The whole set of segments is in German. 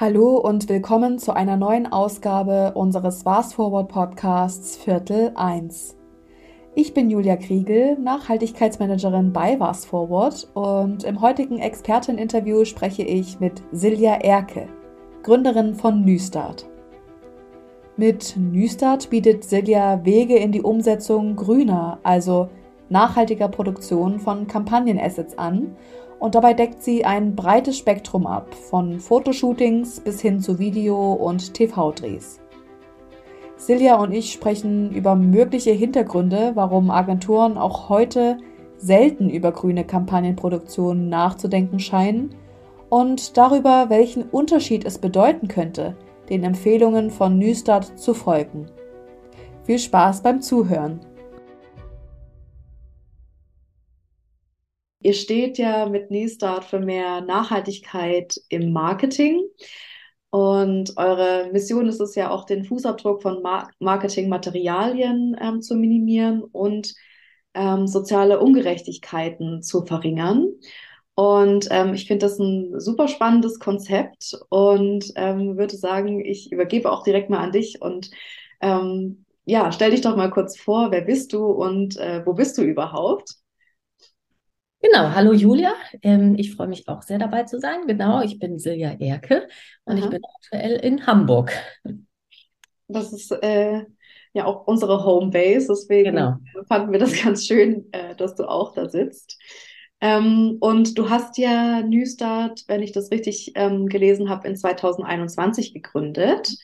Hallo und willkommen zu einer neuen Ausgabe unseres Fast Forward Podcasts Viertel 1. Ich bin Julia Kriegel, Nachhaltigkeitsmanagerin bei Fast Forward und im heutigen Experteninterview spreche ich mit Silja Erke, Gründerin von Nystart. Mit Nystart bietet Silja Wege in die Umsetzung grüner, also nachhaltiger Produktion von Kampagnenassets an und dabei deckt sie ein breites Spektrum ab, von Fotoshootings bis hin zu Video- und TV-Drehs. Silja und ich sprechen über mögliche Hintergründe, warum Agenturen auch heute selten über grüne Kampagnenproduktionen nachzudenken scheinen und darüber, welchen Unterschied es bedeuten könnte, den Empfehlungen von Nystart zu folgen. Viel Spaß beim Zuhören! Ihr steht ja mit Nestart für mehr Nachhaltigkeit im Marketing. Und eure Mission ist es ja auch, den Fußabdruck von Mar Marketingmaterialien ähm, zu minimieren und ähm, soziale Ungerechtigkeiten zu verringern. Und ähm, ich finde das ein super spannendes Konzept und ähm, würde sagen, ich übergebe auch direkt mal an dich und ähm, ja, stell dich doch mal kurz vor, wer bist du und äh, wo bist du überhaupt? Genau, hallo Julia. Ähm, ich freue mich auch sehr dabei zu sein. Genau, ich bin Silja Erke und Aha. ich bin aktuell in Hamburg. Das ist äh, ja auch unsere Homebase, deswegen genau. fanden wir das ganz schön, äh, dass du auch da sitzt. Ähm, und du hast ja Nystart, wenn ich das richtig ähm, gelesen habe, in 2021 gegründet.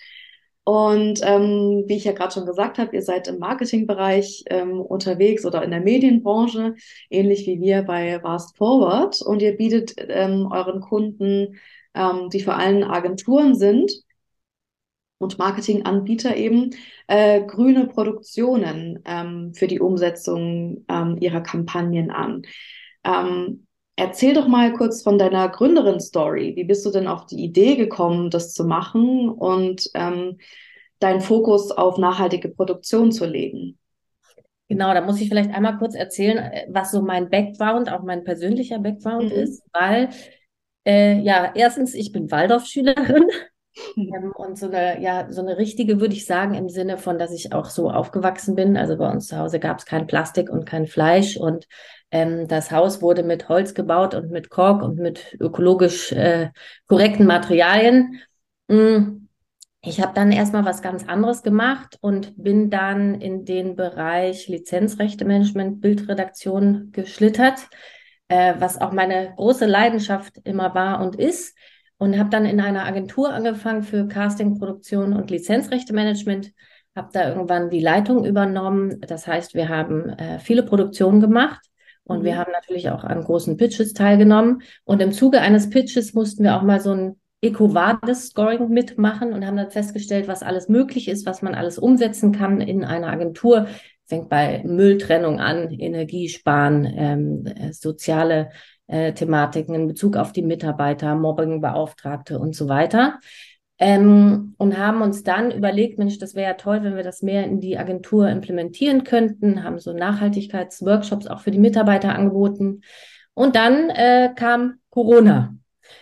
Und ähm, wie ich ja gerade schon gesagt habe, ihr seid im Marketingbereich ähm, unterwegs oder in der Medienbranche, ähnlich wie wir bei Fast Forward. Und ihr bietet ähm, euren Kunden, ähm, die vor allem Agenturen sind und Marketinganbieter eben, äh, grüne Produktionen ähm, für die Umsetzung ähm, ihrer Kampagnen an. Ähm, Erzähl doch mal kurz von deiner Gründerin-Story. Wie bist du denn auf die Idee gekommen, das zu machen und ähm, deinen Fokus auf nachhaltige Produktion zu legen? Genau, da muss ich vielleicht einmal kurz erzählen, äh, was so mein Background, auch mein persönlicher Background mhm. ist, weil äh, ja, erstens, ich bin Waldorfschülerin ähm, und so eine, ja, so eine richtige, würde ich sagen, im Sinne von, dass ich auch so aufgewachsen bin. Also bei uns zu Hause gab es kein Plastik und kein Fleisch und ähm, das Haus wurde mit Holz gebaut und mit Kork und mit ökologisch äh, korrekten Materialien. Mm. Ich habe dann erstmal was ganz anderes gemacht und bin dann in den Bereich Lizenzrechtemanagement, Bildredaktion geschlittert, äh, was auch meine große Leidenschaft immer war und ist. Und habe dann in einer Agentur angefangen für Casting, Produktion und Lizenzrechtemanagement. Habe da irgendwann die Leitung übernommen. Das heißt, wir haben äh, viele Produktionen gemacht und mhm. wir haben natürlich auch an großen Pitches teilgenommen. Und im Zuge eines Pitches mussten wir auch mal so ein EcoVadis-Scoring mitmachen und haben dann festgestellt, was alles möglich ist, was man alles umsetzen kann in einer Agentur. Fängt bei Mülltrennung an, Energiesparen, ähm, äh, soziale äh, Thematiken in Bezug auf die Mitarbeiter, Mobbingbeauftragte und so weiter. Ähm, und haben uns dann überlegt, Mensch, das wäre ja toll, wenn wir das mehr in die Agentur implementieren könnten, haben so Nachhaltigkeitsworkshops auch für die Mitarbeiter angeboten. Und dann äh, kam Corona.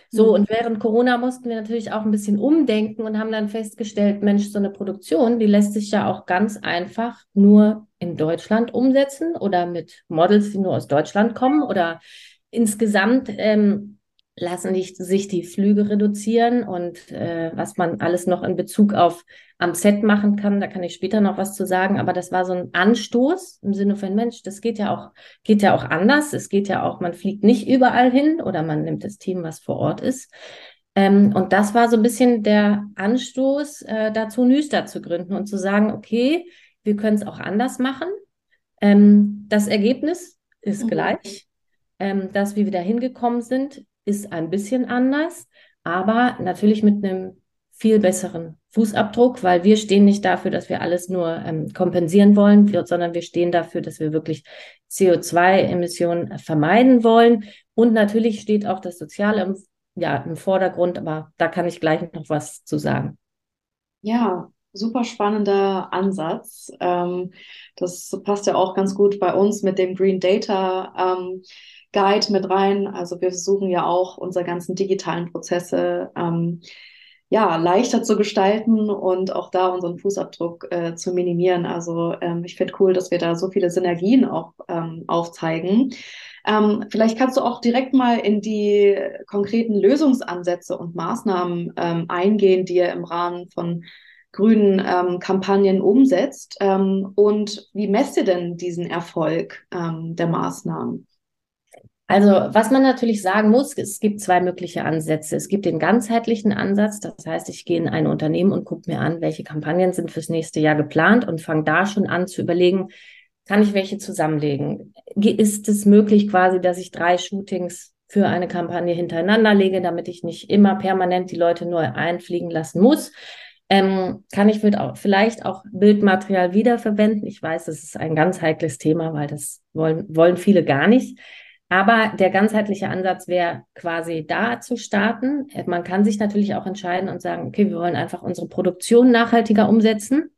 So, mhm. und während Corona mussten wir natürlich auch ein bisschen umdenken und haben dann festgestellt, Mensch, so eine Produktion, die lässt sich ja auch ganz einfach nur in Deutschland umsetzen oder mit Models, die nur aus Deutschland kommen oder insgesamt ähm, lassen sich die Flüge reduzieren und äh, was man alles noch in Bezug auf am Set machen kann, da kann ich später noch was zu sagen, aber das war so ein Anstoß im Sinne von Mensch, das geht ja auch geht ja auch anders, es geht ja auch, man fliegt nicht überall hin oder man nimmt das Team, was vor Ort ist. Ähm, und das war so ein bisschen der Anstoß äh, dazu, Nüster zu gründen und zu sagen, okay, wir können es auch anders machen. Ähm, das Ergebnis ist mhm. gleich. Ähm, dass wir da hingekommen sind, ist ein bisschen anders, aber natürlich mit einem viel besseren Fußabdruck, weil wir stehen nicht dafür, dass wir alles nur ähm, kompensieren wollen, sondern wir stehen dafür, dass wir wirklich CO2-Emissionen vermeiden wollen. Und natürlich steht auch das Soziale im, ja, im Vordergrund, aber da kann ich gleich noch was zu sagen. Ja, super spannender Ansatz. Ähm, das passt ja auch ganz gut bei uns mit dem Green Data. Ähm, Guide mit rein. Also wir versuchen ja auch unsere ganzen digitalen Prozesse ähm, ja, leichter zu gestalten und auch da unseren Fußabdruck äh, zu minimieren. Also ähm, ich finde cool, dass wir da so viele Synergien auch ähm, aufzeigen. Ähm, vielleicht kannst du auch direkt mal in die konkreten Lösungsansätze und Maßnahmen ähm, eingehen, die ihr im Rahmen von grünen ähm, Kampagnen umsetzt. Ähm, und wie messt ihr denn diesen Erfolg ähm, der Maßnahmen? Also, was man natürlich sagen muss, es gibt zwei mögliche Ansätze. Es gibt den ganzheitlichen Ansatz, das heißt, ich gehe in ein Unternehmen und gucke mir an, welche Kampagnen sind fürs nächste Jahr geplant und fange da schon an zu überlegen, kann ich welche zusammenlegen? Ist es möglich quasi, dass ich drei Shootings für eine Kampagne hintereinander lege, damit ich nicht immer permanent die Leute nur einfliegen lassen muss? Ähm, kann ich vielleicht auch Bildmaterial wiederverwenden? Ich weiß, das ist ein ganz heikles Thema, weil das wollen, wollen viele gar nicht. Aber der ganzheitliche Ansatz wäre quasi da zu starten. Man kann sich natürlich auch entscheiden und sagen, okay, wir wollen einfach unsere Produktion nachhaltiger umsetzen,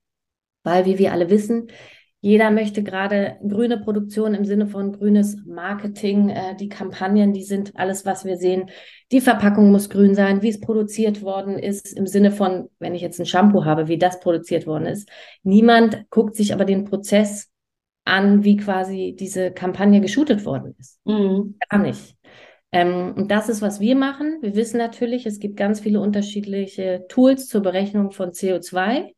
weil, wie wir alle wissen, jeder möchte gerade grüne Produktion im Sinne von grünes Marketing. Äh, die Kampagnen, die sind alles, was wir sehen. Die Verpackung muss grün sein, wie es produziert worden ist, im Sinne von, wenn ich jetzt ein Shampoo habe, wie das produziert worden ist. Niemand guckt sich aber den Prozess an, wie quasi diese Kampagne geshootet worden ist. Mhm. Gar nicht. Ähm, und das ist, was wir machen. Wir wissen natürlich, es gibt ganz viele unterschiedliche Tools zur Berechnung von CO2.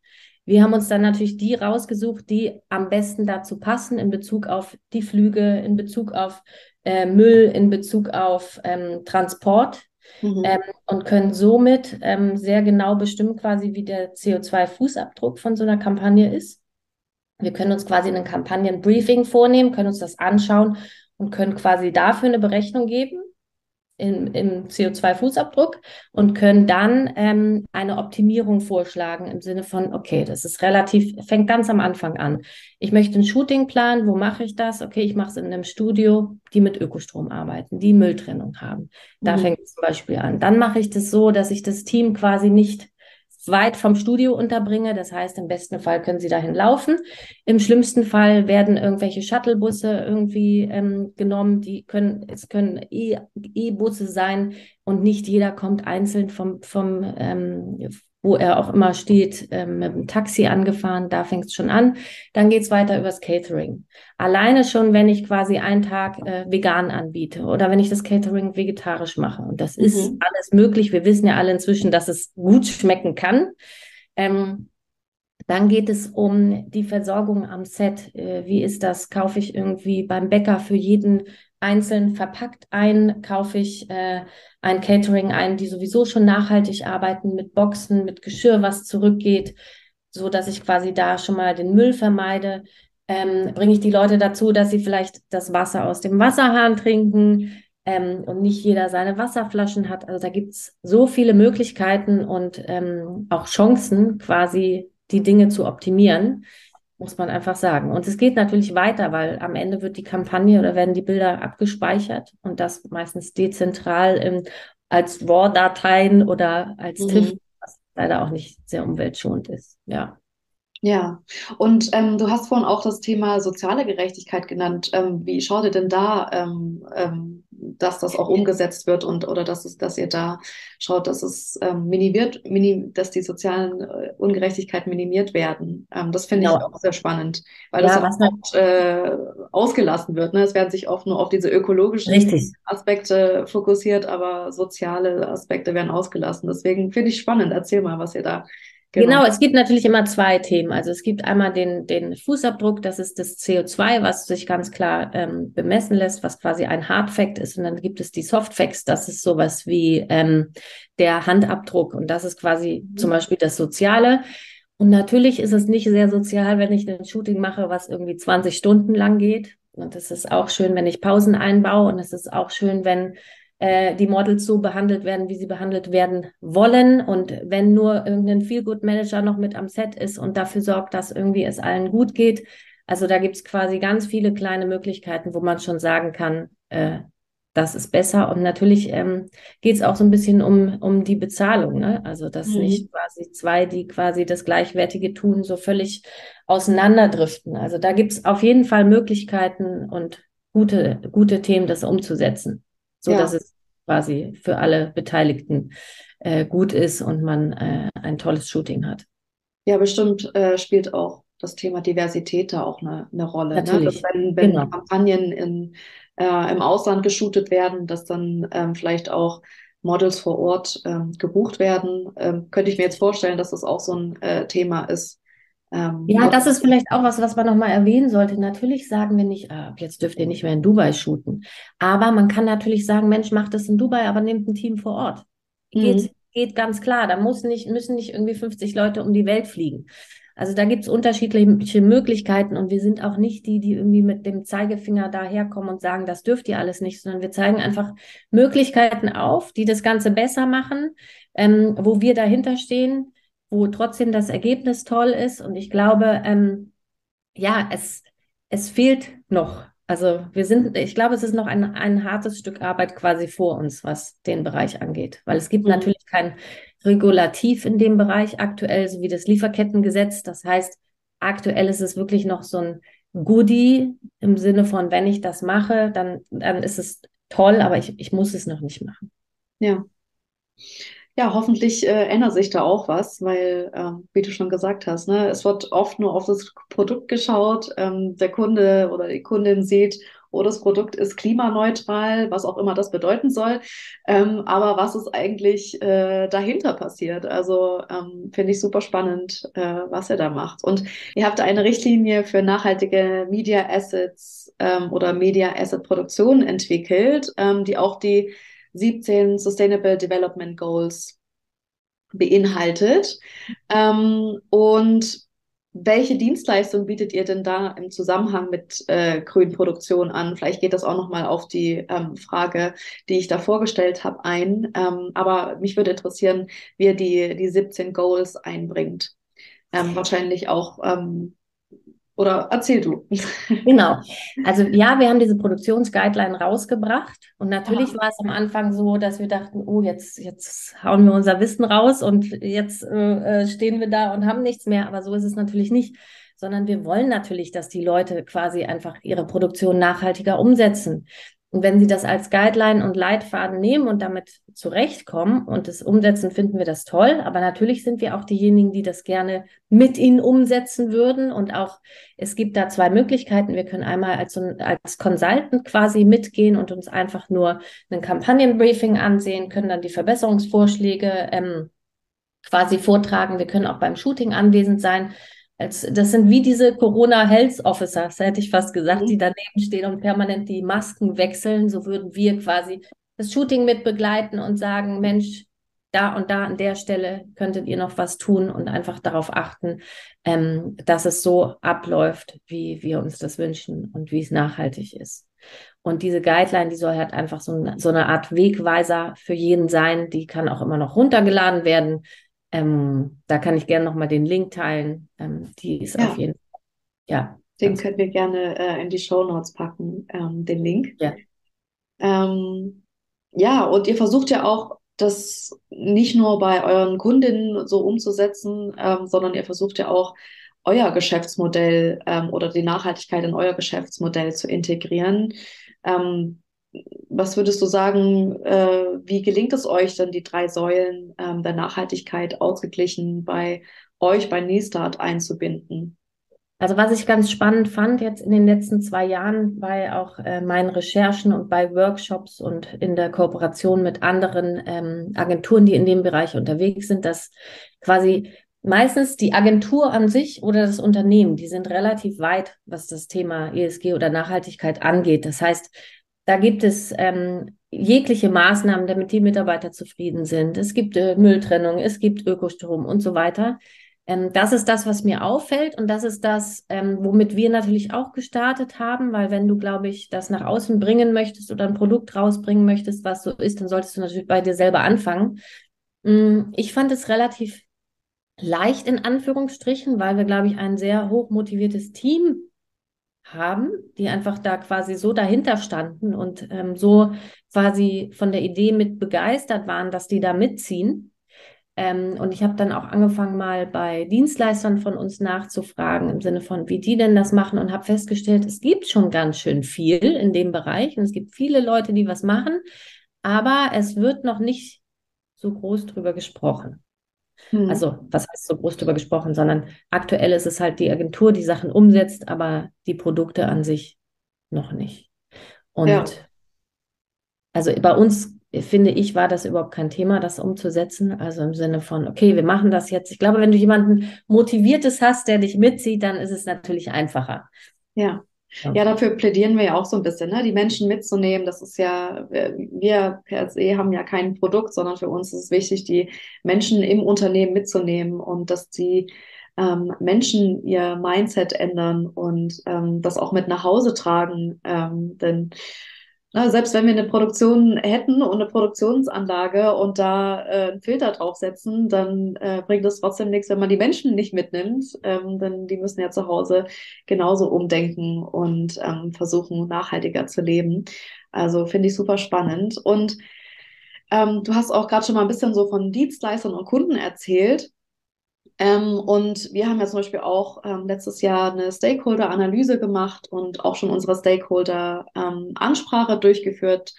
Wir haben uns dann natürlich die rausgesucht, die am besten dazu passen in Bezug auf die Flüge, in Bezug auf äh, Müll, in Bezug auf ähm, Transport. Mhm. Ähm, und können somit ähm, sehr genau bestimmen, quasi wie der CO2-Fußabdruck von so einer Kampagne ist. Wir können uns quasi ein Kampagnenbriefing vornehmen, können uns das anschauen und können quasi dafür eine Berechnung geben im, im CO2-Fußabdruck und können dann ähm, eine Optimierung vorschlagen im Sinne von, okay, das ist relativ, fängt ganz am Anfang an. Ich möchte ein Shooting planen, wo mache ich das? Okay, ich mache es in einem Studio, die mit Ökostrom arbeiten, die Mülltrennung haben. Da mhm. fängt es zum Beispiel an. Dann mache ich das so, dass ich das Team quasi nicht weit vom Studio unterbringe. Das heißt, im besten Fall können sie dahin laufen. Im schlimmsten Fall werden irgendwelche Shuttlebusse irgendwie ähm, genommen. Die können, es können E-Busse sein und nicht jeder kommt einzeln vom, vom ähm, wo er auch immer steht, ähm, mit dem Taxi angefahren, da fängt es schon an. Dann geht es weiter übers Catering. Alleine schon, wenn ich quasi einen Tag äh, vegan anbiete oder wenn ich das Catering vegetarisch mache. Und das mhm. ist alles möglich. Wir wissen ja alle inzwischen, dass es gut schmecken kann. Ähm, dann geht es um die Versorgung am Set. Äh, wie ist das? Kaufe ich irgendwie beim Bäcker für jeden einzeln verpackt ein? Kaufe ich äh, ein Catering ein, die sowieso schon nachhaltig arbeiten mit Boxen, mit Geschirr, was zurückgeht, so dass ich quasi da schon mal den Müll vermeide. Ähm, bringe ich die Leute dazu, dass sie vielleicht das Wasser aus dem Wasserhahn trinken ähm, und nicht jeder seine Wasserflaschen hat. Also da gibt es so viele Möglichkeiten und ähm, auch Chancen, quasi die Dinge zu optimieren muss man einfach sagen. Und es geht natürlich weiter, weil am Ende wird die Kampagne oder werden die Bilder abgespeichert und das meistens dezentral im, als RAW-Dateien oder als mhm. TIFF, was leider auch nicht sehr umweltschonend ist. Ja. Ja, und ähm, du hast vorhin auch das Thema soziale Gerechtigkeit genannt. Ähm, wie schaut ihr denn da, ähm, ähm, dass das auch umgesetzt wird und oder dass es, dass ihr da schaut, dass es ähm, minimiert, minim, dass die sozialen äh, Ungerechtigkeiten minimiert werden? Ähm, das finde genau. ich auch sehr spannend, weil ja, das oft äh, ausgelassen wird. Ne? Es werden sich oft nur auf diese ökologischen Richtig. Aspekte fokussiert, aber soziale Aspekte werden ausgelassen. Deswegen finde ich spannend. Erzähl mal, was ihr da Genau. genau. es gibt natürlich immer zwei Themen. Also es gibt einmal den, den Fußabdruck, das ist das CO2, was sich ganz klar ähm, bemessen lässt, was quasi ein Hardfact ist. Und dann gibt es die Softfacts, das ist sowas wie ähm, der Handabdruck. Und das ist quasi mhm. zum Beispiel das Soziale. Und natürlich ist es nicht sehr sozial, wenn ich ein Shooting mache, was irgendwie 20 Stunden lang geht. Und es ist auch schön, wenn ich Pausen einbaue. Und es ist auch schön, wenn äh, die Models so behandelt werden, wie sie behandelt werden wollen. Und wenn nur irgendein Feel-Good-Manager noch mit am Set ist und dafür sorgt, dass irgendwie es allen gut geht. Also da gibt es quasi ganz viele kleine Möglichkeiten, wo man schon sagen kann, äh, das ist besser. Und natürlich ähm, geht es auch so ein bisschen um, um die Bezahlung. Ne? Also, dass mhm. nicht quasi zwei, die quasi das Gleichwertige tun, so völlig auseinanderdriften. Also da gibt es auf jeden Fall Möglichkeiten und gute, gute Themen, das umzusetzen so ja. dass es quasi für alle Beteiligten äh, gut ist und man äh, ein tolles Shooting hat. Ja, bestimmt äh, spielt auch das Thema Diversität da auch eine, eine Rolle. Natürlich. Ne? Wenn, wenn Genau. Kampagnen in, äh, im Ausland geshootet werden, dass dann ähm, vielleicht auch Models vor Ort ähm, gebucht werden. Ähm, könnte ich mir jetzt vorstellen, dass das auch so ein äh, Thema ist. Ähm, Ja, das ist vielleicht auch was, was man nochmal erwähnen sollte. Natürlich sagen wir nicht, ah, jetzt dürft ihr nicht mehr in Dubai shooten. Aber man kann natürlich sagen, Mensch, macht das in Dubai, aber nehmt ein Team vor Ort. Geht, Mhm. geht ganz klar. Da muss nicht, müssen nicht irgendwie 50 Leute um die Welt fliegen. Also da gibt es unterschiedliche Möglichkeiten und wir sind auch nicht die, die irgendwie mit dem Zeigefinger daherkommen und sagen, das dürft ihr alles nicht, sondern wir zeigen einfach Möglichkeiten auf, die das Ganze besser machen, ähm, wo wir dahinter stehen, wo trotzdem das Ergebnis toll ist. Und ich glaube, ähm, ja, es, es fehlt noch. Also wir sind, ich glaube, es ist noch ein, ein hartes Stück Arbeit quasi vor uns, was den Bereich angeht. Weil es gibt Mhm. natürlich kein Regulativ in dem Bereich aktuell, so wie das Lieferkettengesetz. Das heißt, aktuell ist es wirklich noch so ein Goodie im Sinne von, wenn ich das mache, dann, dann ist es toll, aber ich, ich muss es noch nicht machen. Ja. Ja, hoffentlich äh, ändert sich da auch was, weil, ähm, wie du schon gesagt hast, ne, es wird oft nur auf das Produkt geschaut. Ähm, der Kunde oder die Kundin sieht, oh, das Produkt ist klimaneutral, was auch immer das bedeuten soll. Ähm, aber was ist eigentlich äh, dahinter passiert? Also ähm, finde ich super spannend, äh, was ihr da macht. Und ihr habt eine Richtlinie für nachhaltige Media Assets ähm, oder Media Asset Produktion entwickelt, ähm, die auch die 17 Sustainable Development Goals beinhaltet. Ähm, und welche Dienstleistung bietet ihr denn da im Zusammenhang mit äh, Grünproduktion an? Vielleicht geht das auch nochmal auf die ähm, Frage, die ich da vorgestellt habe, ein. Ähm, aber mich würde interessieren, wie ihr die, die 17 Goals einbringt. Ähm, wahrscheinlich auch, ähm, oder erzähl du. Genau. Also ja, wir haben diese Produktionsguideline rausgebracht und natürlich war es am Anfang so, dass wir dachten, oh, jetzt, jetzt hauen wir unser Wissen raus und jetzt äh, stehen wir da und haben nichts mehr. Aber so ist es natürlich nicht, sondern wir wollen natürlich, dass die Leute quasi einfach ihre Produktion nachhaltiger umsetzen. Und wenn sie das als Guideline und Leitfaden nehmen und damit zurechtkommen und es umsetzen, finden wir das toll. Aber natürlich sind wir auch diejenigen, die das gerne mit ihnen umsetzen würden. Und auch es gibt da zwei Möglichkeiten. Wir können einmal als, als Consultant quasi mitgehen und uns einfach nur ein Kampagnenbriefing ansehen, können dann die Verbesserungsvorschläge ähm, quasi vortragen. Wir können auch beim Shooting anwesend sein. Als, das sind wie diese Corona Health Officers, hätte ich fast gesagt, die daneben stehen und permanent die Masken wechseln. So würden wir quasi das Shooting mit begleiten und sagen, Mensch, da und da an der Stelle könntet ihr noch was tun und einfach darauf achten, ähm, dass es so abläuft, wie wir uns das wünschen und wie es nachhaltig ist. Und diese Guideline, die soll halt einfach so, so eine Art Wegweiser für jeden sein. Die kann auch immer noch runtergeladen werden. Ähm, da kann ich gerne nochmal den Link teilen. Ähm, die ist Ja. auf jeden Fall, ja. Den können wir gerne äh, in die Show Notes packen, ähm, den Link. Ja. Ähm, ja, und ihr versucht ja auch, das nicht nur bei euren Kundinnen so umzusetzen, ähm, sondern ihr versucht ja auch, euer Geschäftsmodell ähm, oder die Nachhaltigkeit in euer Geschäftsmodell zu integrieren. Ähm, was würdest du sagen, äh, wie gelingt es euch denn, die drei Säulen ähm, der Nachhaltigkeit ausgeglichen bei euch, bei Nestart einzubinden? Also was ich ganz spannend fand jetzt in den letzten zwei Jahren bei auch äh, meinen Recherchen und bei Workshops und in der Kooperation mit anderen ähm, Agenturen, die in dem Bereich unterwegs sind, dass quasi meistens die Agentur an sich oder das Unternehmen, die sind relativ weit, was das Thema ESG oder Nachhaltigkeit angeht. Das heißt, da gibt es ähm, jegliche Maßnahmen, damit die Mitarbeiter zufrieden sind. Es gibt äh, Mülltrennung, es gibt Ökostrom und so weiter. Ähm, das ist das, was mir auffällt und das ist das, ähm, womit wir natürlich auch gestartet haben, weil wenn du, glaube ich, das nach außen bringen möchtest oder ein Produkt rausbringen möchtest, was so ist, dann solltest du natürlich bei dir selber anfangen. Mm, Ich fand es relativ leicht in Anführungsstrichen, weil wir, glaube ich, ein sehr hoch motiviertes Team haben, die einfach da quasi so dahinter standen und ähm, so quasi von der Idee mit begeistert waren, dass die da mitziehen. Ähm, und ich habe dann auch angefangen, mal bei Dienstleistern von uns nachzufragen, im Sinne von, wie die denn das machen und habe festgestellt, es gibt schon ganz schön viel in dem Bereich und es gibt viele Leute, die was machen. aber es wird noch nicht so groß drüber gesprochen. Hm. Also, was heißt so groß drüber gesprochen, sondern aktuell ist es halt die Agentur, die Sachen umsetzt, aber die Produkte an sich noch nicht. Und ja. also bei uns, finde ich, war das überhaupt kein Thema, das umzusetzen. Also im Sinne von, okay, wir machen das jetzt. Ich glaube, wenn du jemanden Motiviertes hast, der dich mitzieht, dann ist es natürlich einfacher. Ja. Ja. dafür plädieren wir ja auch so ein bisschen, ne? die Menschen mitzunehmen. Das ist ja, wir per se haben ja kein Produkt, sondern für uns ist es wichtig, die Menschen im Unternehmen mitzunehmen und dass die ähm, Menschen ihr Mindset ändern und ähm, das auch mit nach Hause tragen. Ähm, denn na, selbst wenn wir eine Produktion hätten und eine Produktionsanlage und da äh, einen Filter draufsetzen, dann äh, bringt es trotzdem nichts, wenn man die Menschen nicht mitnimmt, ähm, denn die müssen ja zu Hause genauso umdenken und ähm, versuchen, nachhaltiger zu leben. Also finde ich super spannend. Und ähm, du hast auch gerade schon mal ein bisschen so von Dienstleistern und Kunden erzählt. Ähm, und wir haben ja zum Beispiel auch ähm, letztes Jahr eine Stakeholder-Analyse gemacht und auch schon unsere Stakeholder-Ansprache ähm, durchgeführt,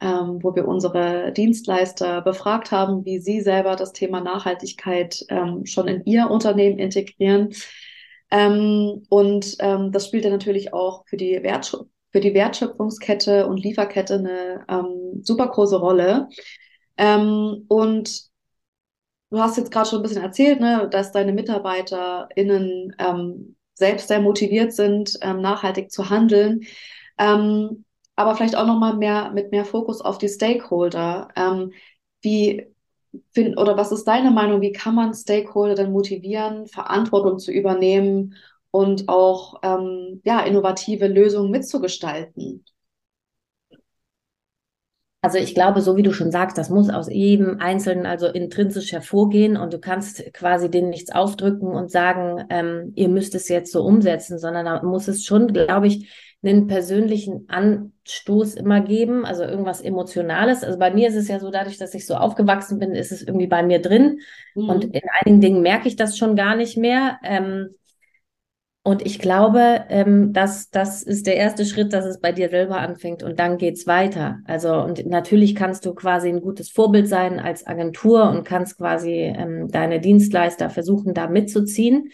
ähm, wo wir unsere Dienstleister befragt haben, wie sie selber das Thema Nachhaltigkeit ähm, schon in ihr Unternehmen integrieren. Ähm, und das spielt ja natürlich auch für die, für die Wertschöpfungskette und Lieferkette eine super große Rolle. und Du hast jetzt gerade schon ein bisschen erzählt, ne, dass deine MitarbeiterInnen ähm, selbst sehr motiviert sind, ähm, nachhaltig zu handeln. Ähm, aber vielleicht auch nochmal mehr mit mehr Fokus auf die Stakeholder. Ähm, wie find, oder was ist deine Meinung? Wie kann man Stakeholder denn motivieren, Verantwortung zu übernehmen und auch ähm, ja, innovative Lösungen mitzugestalten? Also ich glaube, so wie du schon sagst, das muss aus jedem Einzelnen also intrinsisch hervorgehen und du kannst quasi denen nichts aufdrücken und sagen, ähm, ihr müsst es jetzt so umsetzen, sondern da muss es schon, glaube ich, einen persönlichen Anstoß immer geben, also irgendwas Emotionales. Also bei mir ist es ja so, dadurch, dass ich so aufgewachsen bin, ist es irgendwie bei mir drin mhm. und in einigen Dingen merke ich das schon gar nicht mehr. Ähm, und ich glaube, ähm, dass das ist der erste Schritt, dass es bei dir selber anfängt und dann geht's weiter. Also und natürlich kannst du quasi ein gutes Vorbild sein als Agentur und kannst quasi ähm, deine Dienstleister versuchen, da mitzuziehen.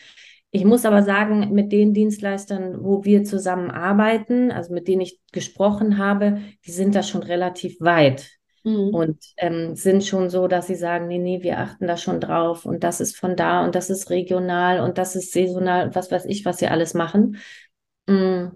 Ich muss aber sagen, mit den Dienstleistern, wo wir zusammenarbeiten, also mit denen ich gesprochen habe, die sind da schon relativ weit. Mhm. Und ähm, sind schon so, dass sie sagen, nee, nee, wir achten da schon drauf und das ist von da und das ist regional und das ist saisonal, was weiß ich, was sie alles machen. Mhm.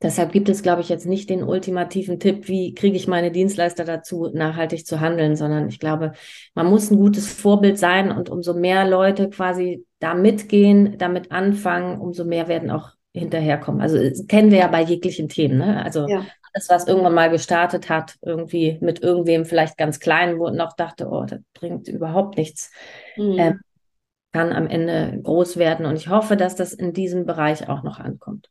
Deshalb gibt es, glaube ich, jetzt nicht den ultimativen Tipp, wie kriege ich meine Dienstleister dazu, nachhaltig zu handeln, sondern ich glaube, man muss ein gutes Vorbild sein und umso mehr Leute quasi da mitgehen, damit anfangen, umso mehr werden auch hinterherkommen. Also kennen wir ja bei jeglichen Themen. Ne? Also ja alles, was irgendwann mal gestartet hat, irgendwie mit irgendwem vielleicht ganz klein, wo und noch dachte, oh, das bringt überhaupt nichts, mhm. ähm, kann am Ende groß werden. Und ich hoffe, dass das in diesem Bereich auch noch ankommt.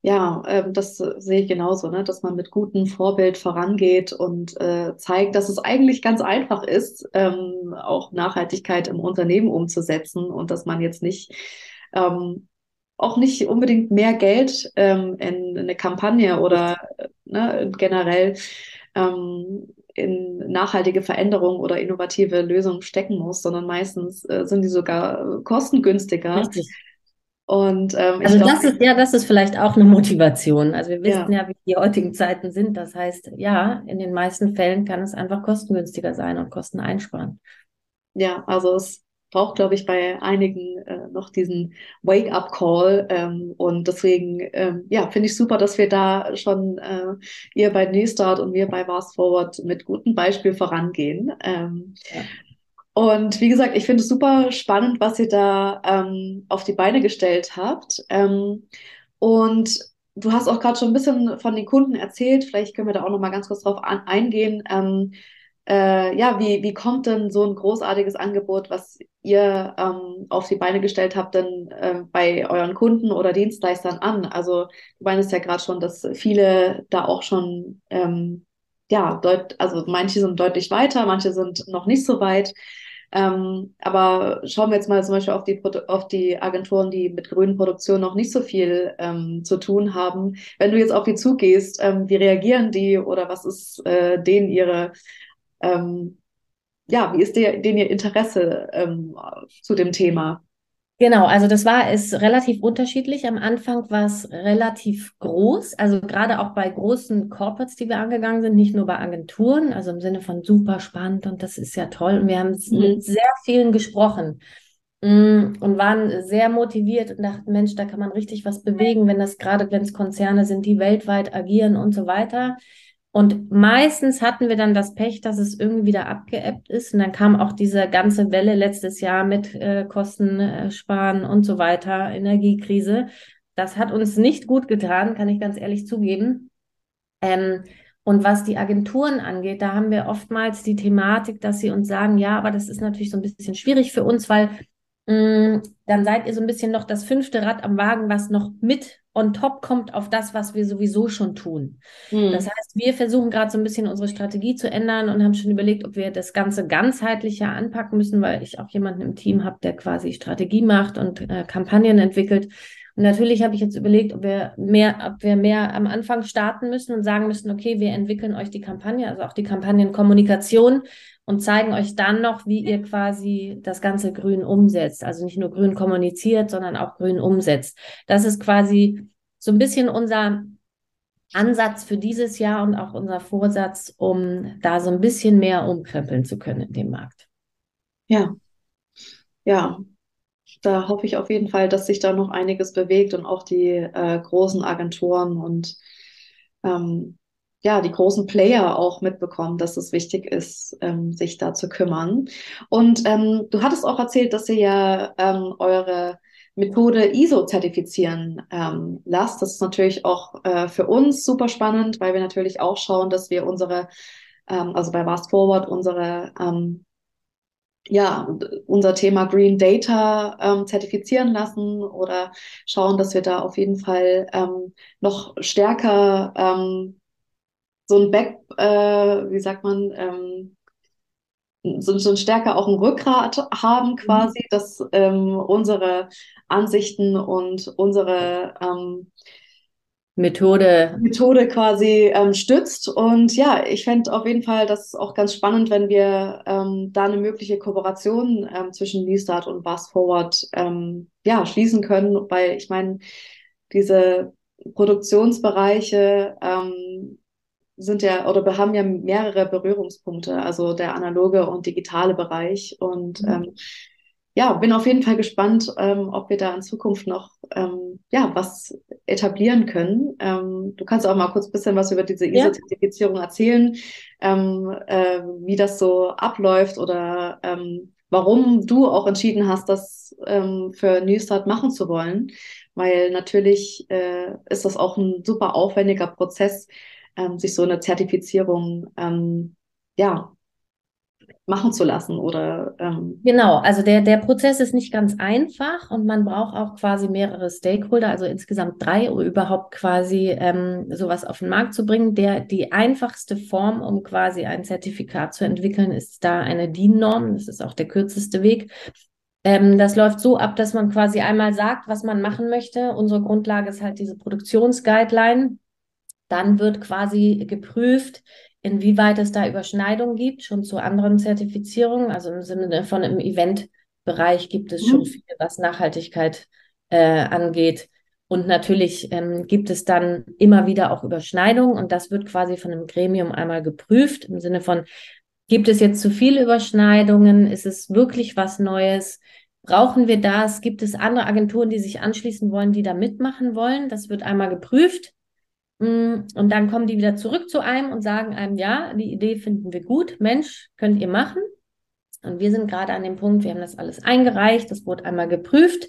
Ja, ähm, das sehe ich genauso, ne? dass man mit gutem Vorbild vorangeht und äh, zeigt, dass es eigentlich ganz einfach ist, ähm, auch Nachhaltigkeit im Unternehmen umzusetzen und dass man jetzt nicht ähm, auch nicht unbedingt mehr Geld ähm, in, in eine Kampagne oder ne, generell ähm, in nachhaltige Veränderungen oder innovative Lösungen stecken muss, sondern meistens äh, sind die sogar kostengünstiger. Richtig. Und ähm, also glaub, das ist ja, das ist vielleicht auch eine Motivation. Also wir wissen ja. ja, wie die heutigen Zeiten sind. Das heißt, ja, in den meisten Fällen kann es einfach kostengünstiger sein und Kosten einsparen. Ja, also es braucht, glaube ich, bei einigen äh, noch diesen Wake-up-Call. Ähm, und deswegen, ähm, ja, finde ich super, dass wir da schon äh, ihr bei Newstart und wir bei Fast Forward mit gutem Beispiel vorangehen. Ähm, ja. Und wie gesagt, ich finde es super spannend, was ihr da ähm, auf die Beine gestellt habt. Ähm, und du hast auch gerade schon ein bisschen von den Kunden erzählt. Vielleicht können wir da auch noch mal ganz kurz drauf an, eingehen. Ähm, äh, ja, wie, wie kommt denn so ein großartiges Angebot, was ihr ähm, auf die Beine gestellt habt, denn äh, bei euren Kunden oder Dienstleistern an? Also du meinst ja gerade schon, dass viele da auch schon, ähm, ja, deut also manche sind deutlich weiter, manche sind noch nicht so weit. Ähm, aber schauen wir jetzt mal zum Beispiel auf die, auf die Agenturen, die mit grünen Produktionen noch nicht so viel ähm, zu tun haben. Wenn du jetzt auf die zugehst, ähm, wie reagieren die oder was ist äh, denen ihre, ähm, ja, wie ist der, denen ihr Interesse ähm, zu dem Thema? Genau, also das war es relativ unterschiedlich. Am Anfang war es relativ groß, also gerade auch bei großen Corporates, die wir angegangen sind, nicht nur bei Agenturen, also im Sinne von super spannend und das ist ja toll. Und wir haben mhm. mit sehr vielen gesprochen mm, und waren sehr motiviert und dachten, Mensch, da kann man richtig was bewegen, wenn das gerade, wenn es Konzerne sind, die weltweit agieren und so weiter. Und meistens hatten wir dann das Pech, dass es irgendwie wieder abgeebbt ist. Und dann kam auch diese ganze Welle letztes Jahr mit äh, Kosten äh, und so weiter, Energiekrise. Das hat uns nicht gut getan, kann ich ganz ehrlich zugeben. Ähm, und was die Agenturen angeht, da haben wir oftmals die Thematik, dass sie uns sagen, ja, aber das ist natürlich so ein bisschen schwierig für uns, weil dann seid ihr so ein bisschen noch das fünfte Rad am Wagen, was noch mit on top kommt auf das, was wir sowieso schon tun. Mhm. Das heißt, wir versuchen gerade so ein bisschen unsere Strategie zu ändern und haben schon überlegt, ob wir das Ganze ganzheitlicher anpacken müssen, weil ich auch jemanden im Team habe, der quasi Strategie macht und äh, Kampagnen entwickelt. Und natürlich habe ich jetzt überlegt, ob wir mehr, ob wir mehr am Anfang starten müssen und sagen müssen, okay, wir entwickeln euch die Kampagne, also auch die Kampagnenkommunikation und zeigen euch dann noch, wie ihr quasi das ganze grün umsetzt. Also nicht nur grün kommuniziert, sondern auch grün umsetzt. Das ist quasi so ein bisschen unser Ansatz für dieses Jahr und auch unser Vorsatz, um da so ein bisschen mehr umkrempeln zu können in dem Markt. Ja, ja, da hoffe ich auf jeden Fall, dass sich da noch einiges bewegt und auch die äh, großen Agenturen und ähm, ja, die großen Player auch mitbekommen, dass es wichtig ist, ähm, sich da zu kümmern. Und ähm, du hattest auch erzählt, dass ihr ja ähm, eure Methode ISO zertifizieren ähm, lasst. Das ist natürlich auch äh, für uns super spannend, weil wir natürlich auch schauen, dass wir unsere, ähm, also bei Fast Forward unsere ähm, ja, unser Thema Green Data ähm, zertifizieren lassen oder schauen, dass wir da auf jeden Fall ähm, noch stärker ähm, so ein Back, äh, wie sagt man, ähm, so, so ein stärker auch ein Rückgrat haben mhm. quasi, dass ähm, unsere Ansichten und unsere ähm, Methode. Methode quasi ähm, stützt. Und ja, ich fände auf jeden Fall das auch ganz spannend, wenn wir ähm, da eine mögliche Kooperation ähm, zwischen Restart und Fast Forward ähm, ja, schließen können, weil ich meine, diese Produktionsbereiche ähm, sind ja oder haben ja mehrere Berührungspunkte, also der analoge und digitale Bereich. Und mhm. ähm, ja, bin auf jeden Fall gespannt, ähm, ob wir da in Zukunft noch ähm, ja was etablieren können. Ähm, du kannst auch mal kurz ein bisschen was über diese ISO-Zertifizierung erzählen, ähm, äh, wie das so abläuft oder ähm, warum du auch entschieden hast, das ähm, für Newstart machen zu wollen. Weil natürlich äh, ist das auch ein super aufwendiger Prozess, ähm, sich so eine Zertifizierung ähm, ja machen zu lassen oder ähm genau also der der Prozess ist nicht ganz einfach und man braucht auch quasi mehrere Stakeholder also insgesamt drei um überhaupt quasi ähm, sowas auf den Markt zu bringen der die einfachste Form um quasi ein Zertifikat zu entwickeln ist da eine DIN-Norm das ist auch der kürzeste Weg ähm, das läuft so ab, dass man quasi einmal sagt, was man machen möchte. Unsere Grundlage ist halt diese Produktionsguideline. Dann wird quasi geprüft, inwieweit es da Überschneidungen gibt, schon zu anderen Zertifizierungen. Also im Sinne von im Eventbereich gibt es schon mhm. viel, was Nachhaltigkeit äh, angeht. Und natürlich ähm, gibt es dann immer wieder auch Überschneidungen und das wird quasi von einem Gremium einmal geprüft im Sinne von, gibt es jetzt zu viele Überschneidungen? Ist es wirklich was Neues? Brauchen wir das? Gibt es andere Agenturen, die sich anschließen wollen, die da mitmachen wollen? Das wird einmal geprüft. Mm, und dann kommen die wieder zurück zu einem und sagen einem, ja, die Idee finden wir gut, Mensch, könnt ihr machen. Und wir sind gerade an dem Punkt, wir haben das alles eingereicht, das wurde einmal geprüft.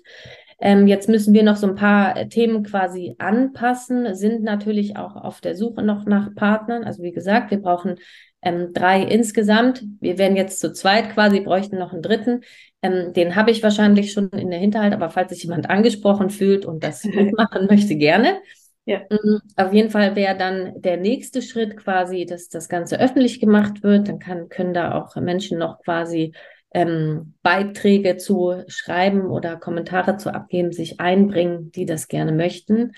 Ähm, jetzt müssen wir noch so ein paar äh, Themen quasi anpassen, sind natürlich auch auf der Suche noch nach Partnern. Also wie gesagt, wir brauchen ähm, drei insgesamt. Wir wären jetzt zu zweit quasi, bräuchten noch einen dritten. Ähm, den habe ich wahrscheinlich schon in der Hinterhalt, aber falls sich jemand angesprochen fühlt und das mitmachen möchte, gerne. Ja. Mhm. Auf jeden Fall wäre dann der nächste Schritt quasi, dass das Ganze öffentlich gemacht wird. Dann kann, können da auch Menschen noch quasi ähm, Beiträge zu schreiben oder Kommentare zu abgeben, sich einbringen, die das gerne möchten.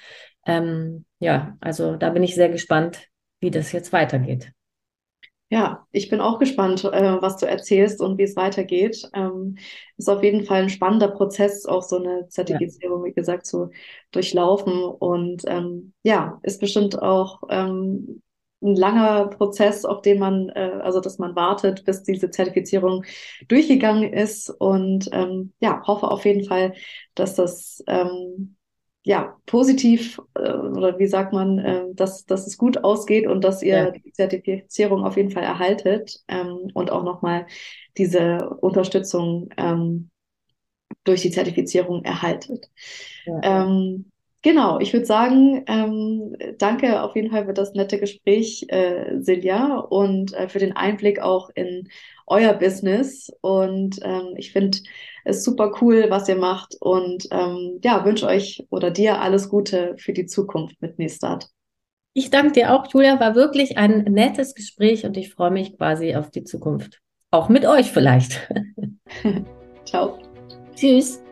Ähm, ja, also da bin ich sehr gespannt, wie das jetzt weitergeht. Ja, ich bin auch gespannt, äh, was du erzählst und wie es weitergeht. Ähm, ist auf jeden Fall ein spannender Prozess, auch so eine Zertifizierung, ja. wie gesagt, zu durchlaufen. Und ähm, ja, ist bestimmt auch ähm, ein langer Prozess, auf den man, äh, also dass man wartet, bis diese Zertifizierung durchgegangen ist. Und ähm, ja, hoffe auf jeden Fall, dass das ähm, ja, positiv äh, oder wie sagt man, äh, dass, dass es gut ausgeht und dass ihr ja. die Zertifizierung auf jeden Fall erhaltet ähm, und auch nochmal diese Unterstützung ähm, durch die Zertifizierung erhaltet. Ja. Ähm, genau, ich würde sagen, ähm, danke auf jeden Fall für das nette Gespräch, äh, Silja, und äh, für den Einblick auch in euer Business. Und ähm, ich finde es super cool, was ihr macht. Und ähm, ja, wünsche euch oder dir alles Gute für die Zukunft mit Nestart. Ich danke dir auch, Julia. War wirklich ein nettes Gespräch und ich freue mich quasi auf die Zukunft. Auch mit euch vielleicht. Ciao. Tschüss.